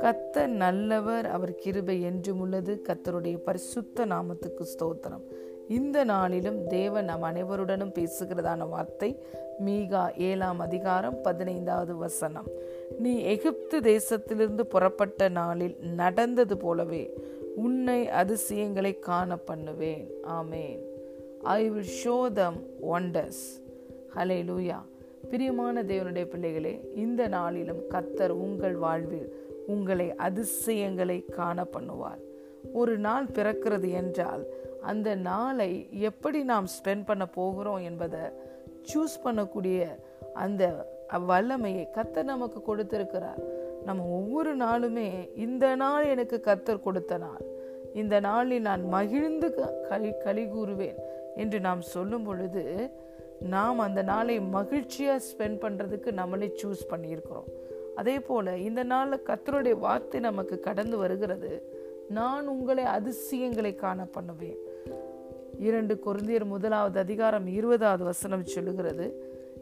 கத்தர் நல்லவர் அவர் கிருபை என்றும் உள்ளது. கத்தருடைய பரிசுத்த நாமத்துக்கு ஸ்தோத்திரம். இந்த நாளிலும் தேவன் நம் அனைவருடனும் பேசுகிறதான வார்த்தை மீகா ஏழாம் அதிகாரம் பதினைந்தாவது வசனம். நீ எகிப்து தேசத்திலிருந்து புறப்பட்ட நாளில் நடந்தது போலவே உன்னை அதிசயங்களை காண பண்ணுவேன். ஆமேன். I will show them wonders hallelujah பிரியமான தேவனுடைய பிள்ளைகளே இந்த நாளிலும் கத்தர் உங்கள் வாழ்வில் உங்களை அதிசயங்களை காண பண்ணுவார். ஒரு நாள் பிறக்கிறது என்றால் அந்த நாளை எப்படி நாம் ஸ்பெண்ட் பண்ண போகிறோம் என்பதை சூஸ் பண்ணக்கூடிய அந்த வல்லமையை கத்தர் நமக்கு கொடுத்திருக்கிறார். நம்ம ஒவ்வொரு நாளுமே இந்த நாள் எனக்கு கத்தர் கொடுத்த நாள் இந்த நாளில் நான் மகிழ்ந்து களி கழி கூறுவேன் என்று நாம் சொல்லும் பொழுது நாம் அந்த நாளை மகிழ்ச்சியாக ஸ்பெண்ட் பண்ணுறதுக்கு நம்மளே சூஸ் பண்ணியிருக்கிறோம். அதே போல் இந்த நாளில் கத்தருடைய வார்த்தை நமக்கு கடந்து வருகிறது. நான் உங்களை அதிசயங்களை காண பண்ணுவேன். இரண்டு குருந்தியர் முதலாவது அதிகாரம் இருபதாவது வசனம் சொல்லுகிறது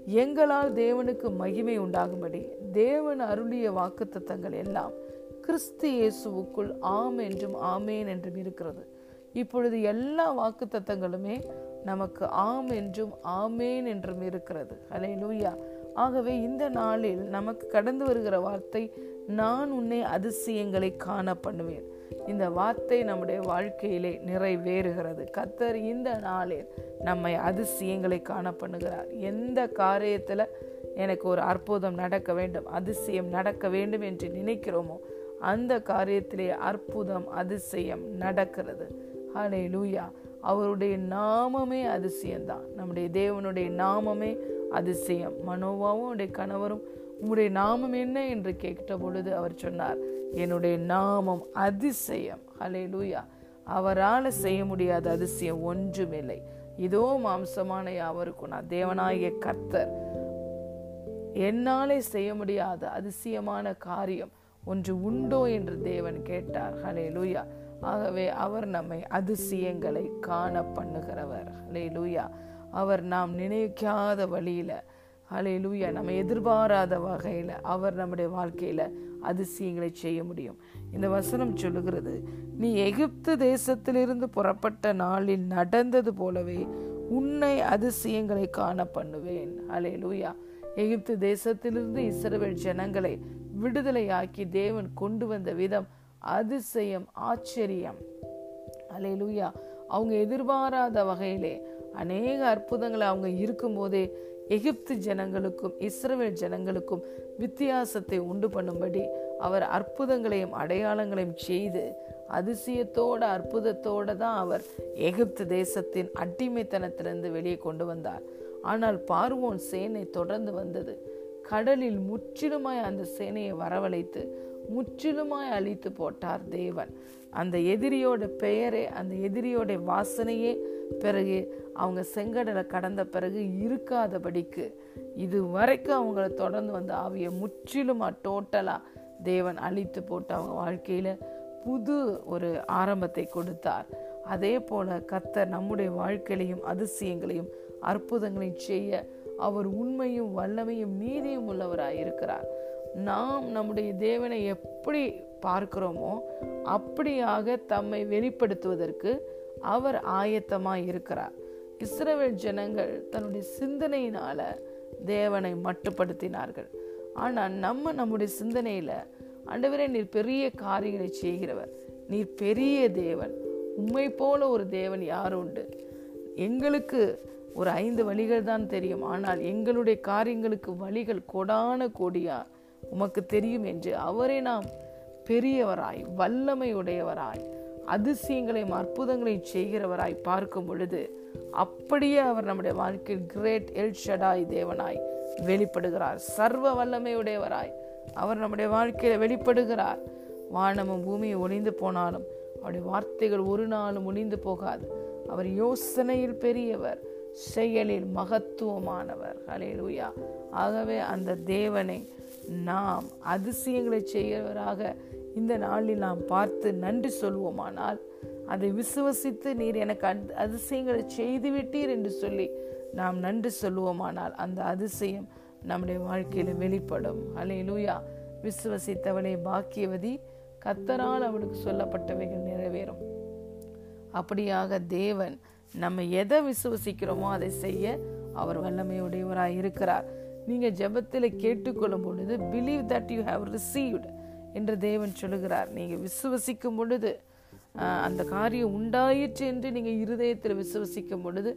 எங்களால் தேவனுக்கு மகிமை உண்டாகும்படி தேவன் அருளிய வாக்குத்தத்தங்கள் எல்லாம் கிறிஸ்து இயேசுவுக்குள் ஆம் என்றும் ஆமேன் என்றும் இருக்கிறது. இப்பொழுது எல்லா வாக்குத்தத்தங்களுமே நமக்கு ஆம் என்றும் ஆமேன் என்றும் இருக்கிறது. அலே லூயா ஆகவே இந்த நாளில் நமக்கு கடந்து வருகிற வார்த்தை நான் உன்னை அதிசயங்களை காண பண்ணுவேன். இந்த வார்த்தை நம்முடைய வாழ்க்கையிலே நிறைவேறுகிறது. கத்தர் இந்த நாளில் நம்மை அதிசயங்களை காண பண்ணுகிறார். எந்த காரியத்தில் எனக்கு ஒரு அற்புதம் நடக்க வேண்டும் அதிசயம் நடக்க வேண்டும் என்று நினைக்கிறோமோ அந்த காரியத்திலே அற்புதம் அதிசயம் நடக்கிறது. ஹலே லூயா அவருடைய நாமமே அதிசயம்தான். நம்முடைய தேவனுடைய நாமமே அதிசயம். மனோவாவும் அவருடைய கணவரும் உங்களுடைய நாமம் என்ன என்று கேட்ட பொழுது அவர் சொன்னார் என்னுடைய நாமம் அதிசயம். ஹலே லூயா அவரால் செய்ய முடியாத அதிசயம் ஒன்றுமில்லை. இதோ மாம்சமான யாவருக்கும் நான் தேவனாகிய கர்த்தர். என்னாலே செய்ய முடியாத அதிசயமான காரியம் ஒன்று உண்டோ என்று தேவன் கேட்டார். ஹலே லூயா ஆகவே அவர் நம்மை அதிசயங்களை காண பண்ணுகிறவர் அலே லூயா அவர் நாம் நினைக்காத வழியில அலே லூயா நம்ம எதிர்பாராத வகையில் அவர் நம்முடைய வாழ்க்கையில அதிசயங்களை செய்ய முடியும். இந்த வசனம் சொல்லுகிறது நீ எகிப்து தேசத்திலிருந்து புறப்பட்ட நாளில் நடந்தது போலவே உன்னை அதிசயங்களை காண பண்ணுவேன் அலே லூயா எகிப்து தேசத்திலிருந்து இஸ்ரவேல் ஜனங்களை விடுதலையாக்கி தேவன் கொண்டு வந்த விதம் அதிசயம் ஆச்சரியம். அலே அவங்க எதிர்பாராத வகையிலே அநேக அற்புதங்களை அவங்க இருக்கும்போதே எகிப்து ஜனங்களுக்கும் இஸ்ரேல் ஜனங்களுக்கும் வித்தியாசத்தை உண்டு பண்ணும்படி அவர் அற்புதங்களையும் அடையாளங்களையும் செய்து அதிசயத்தோட அற்புதத்தோட தான் அவர் எகிப்து தேசத்தின் அடிமைத்தனத்திலிருந்து வெளியே கொண்டு வந்தார். ஆனால் பார்வோன் சேனை தொடர்ந்து வந்தது. கடலில் முற்றிலுமாய் அந்த சேனையை வரவழைத்து முற்றிலுமாய் அழித்து போட்டார் தேவன். அந்த எதிரியோட பெயரே அந்த எதிரியோட வாசனையே பிறகு அவங்க செங்கடலை கடந்த பிறகு இருக்காதபடிக்கு இது வரைக்கும் அவங்கள தொடர்ந்து வந்த ஆவியை முற்றிலுமா டோட்டலா தேவன் அழித்து போட்டு அவங்க வாழ்க்கையில புது ஒரு ஆரம்பத்தை கொடுத்தார். அதே போல கத்தர் நம்முடைய வாழ்க்கையிலையும் அதிசயங்களையும் அற்புதங்களையும் செய்ய அவர் உண்மையும் வல்லமையும் நீதியும் உள்ளவராக இருக்கிறார் நாம் நம்முடைய தேவனை எப்படி பார்க்கிறோமோ அப்படியாக தம்மை வெளிப்படுத்துவதற்கு அவர் ஆயத்தமாக இருக்கிறார். இஸ்ரவேல் ஜனங்கள் தன்னுடைய சிந்தனையினால தேவனை மட்டுப்படுத்தினார்கள். ஆனால் நம்ம நம்முடைய சிந்தனையில் ஆண்டவரே நீர் பெரிய காரியங்களை செய்கிறவர். நீர் பெரிய தேவன். உண்மை போல ஒரு தேவன் யார் உண்டு? எங்களுக்கு ஒரு ஐந்து வழிகள் தான் தெரியும். ஆனால் எங்களுடைய காரியங்களுக்கு வழிகள் கொடான கொடியாக உமக்கு தெரியும் என்று அவரை நாம் பெரியவராய் வல்லமையுடையவராய் அதிசயங்களையும் அற்புதங்களையும் செய்கிறவராய் பார்க்கும் பொழுது அப்படியே அவர் நம்முடைய வாழ்க்கையில் கிரேட் எல் ஷடாய் தேவனாய் வெளிப்படுகிறார். சர்வ வல்லமையுடையவராய் அவர் நம்முடைய வாழ்க்கையில வெளிப்படுகிறார். வானமும் பூமியும் ஒளிந்து போனாலும் அவருடைய வார்த்தைகள் ஒரு நாளும் ஒளிந்து போகாது. அவர் யோசனையில் பெரியவர் செயலில் மகத்துவமானவர். ஹலேலூயா ஆகவே அந்த தேவனை நாம் அதிசயங்களை செய்கிறவராக இந்த நாளில் நாம் பார்த்து நன்றி சொல்வோமானால் அதை விசுவசித்து நீர் எனக்கு அந் அதிசயங்களை செய்து விட்டீர் என்று சொல்லி நாம் நன்றி சொல்லுவோமானால் அந்த அதிசயம் நம்முடைய வாழ்க்கையில் வெளிப்படும். அலே லூயா விசுவசித்தவளை பாக்கியவதி கத்தரால் அவளுக்கு சொல்லப்பட்டவைகள் நிறைவேறும். அப்படியாக தேவன் நம்ம எதை விசுவசிக்கிறோமோ அதை செய்ய அவர் வல்லமையுடையவராய் இருக்கிறார் நீங்கள் ஜெபத்தில் கேட்டுக்கொள்ளும் பொழுது believe that you have received என்று தேவன் சொல்லுகிறார். நீங்கள் விசுவசிக்கும் பொழுது அந்த காரியம் உண்டாயிற்று என்று நீங்கள் இருதயத்தில் விசுவசிக்கும் பொழுது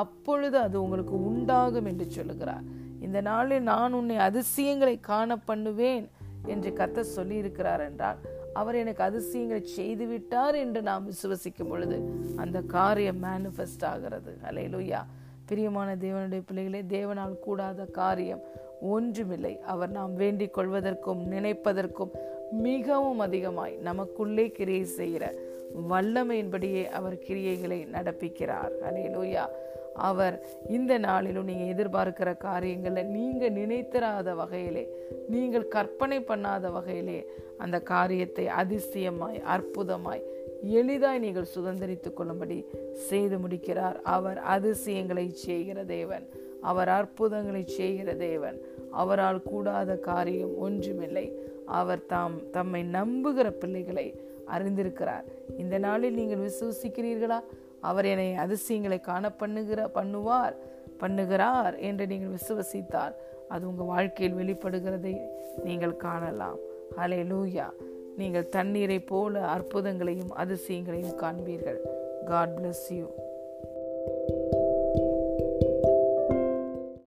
அப்பொழுது அது உங்களுக்கு உண்டாகும் என்று சொல்லுகிறார். இந்த நாளில் நான் உன்னை அதிசயங்களை காண பண்ணுவேன் என்று கத்த சொல்லியிருக்கிறார் என்றால் அவர் எனக்கு அதிசயங்களை செய்து விட்டார் என்று நாம் விசுவசிக்கும் பொழுது அந்த காரியம் மேனிஃபெஸ்ட் ஆகிறது. அலை லுய்யா பிரியமான தேவனுடைய பிள்ளைகளே தேவனால் கூடாத காரியம் ஒன்றுமில்லை. அவர் நாம் வேண்டிக் கொள்வதற்கும் நினைப்பதற்கும் மிகவும் அதிகமாய் நமக்குள்ளே கிரியை செய்கிற வல்லமையின்படியே அவர் கிரியைகளை நடப்பிக்கிறார். அலே லூயா அவர் இந்த நாளிலும் நீங்கள் எதிர்பார்க்கிற காரியங்களில் நீங்கள் நினைத்தராத வகையிலே நீங்கள் கற்பனை பண்ணாத வகையிலே அந்த காரியத்தை அதிசயமாய் அற்புதமாய் எளிதாய் நீங்கள் சுதந்திரித்து கொள்ளும்படி செய்து முடிக்கிறார். அவர் அதிசயங்களை செய்கிற தேவன். அவர் அற்புதங்களை செய்கிற தேவன். அவரால் கூடாத காரியம் ஒன்றுமில்லை. அவர் தாம் தம்மை நம்புகிற பிள்ளைகளை அறிந்திருக்கிறார். இந்த நாளில் நீங்கள் விசுவசிக்கிறீர்களா? அவர் என்னை அதிசயங்களை காண பண்ணுகிற பண்ணுவார் பண்ணுகிறார் என்று நீங்கள் விசுவசித்தால் அது உங்கள் வாழ்க்கையில் வெளிப்படுகிறதை நீங்கள் காணலாம். ஹலே லூயா நீங்கள் தண்ணீரை போல அற்புதங்களையும் அதிசயங்களையும் காண்பீர்கள். God bless you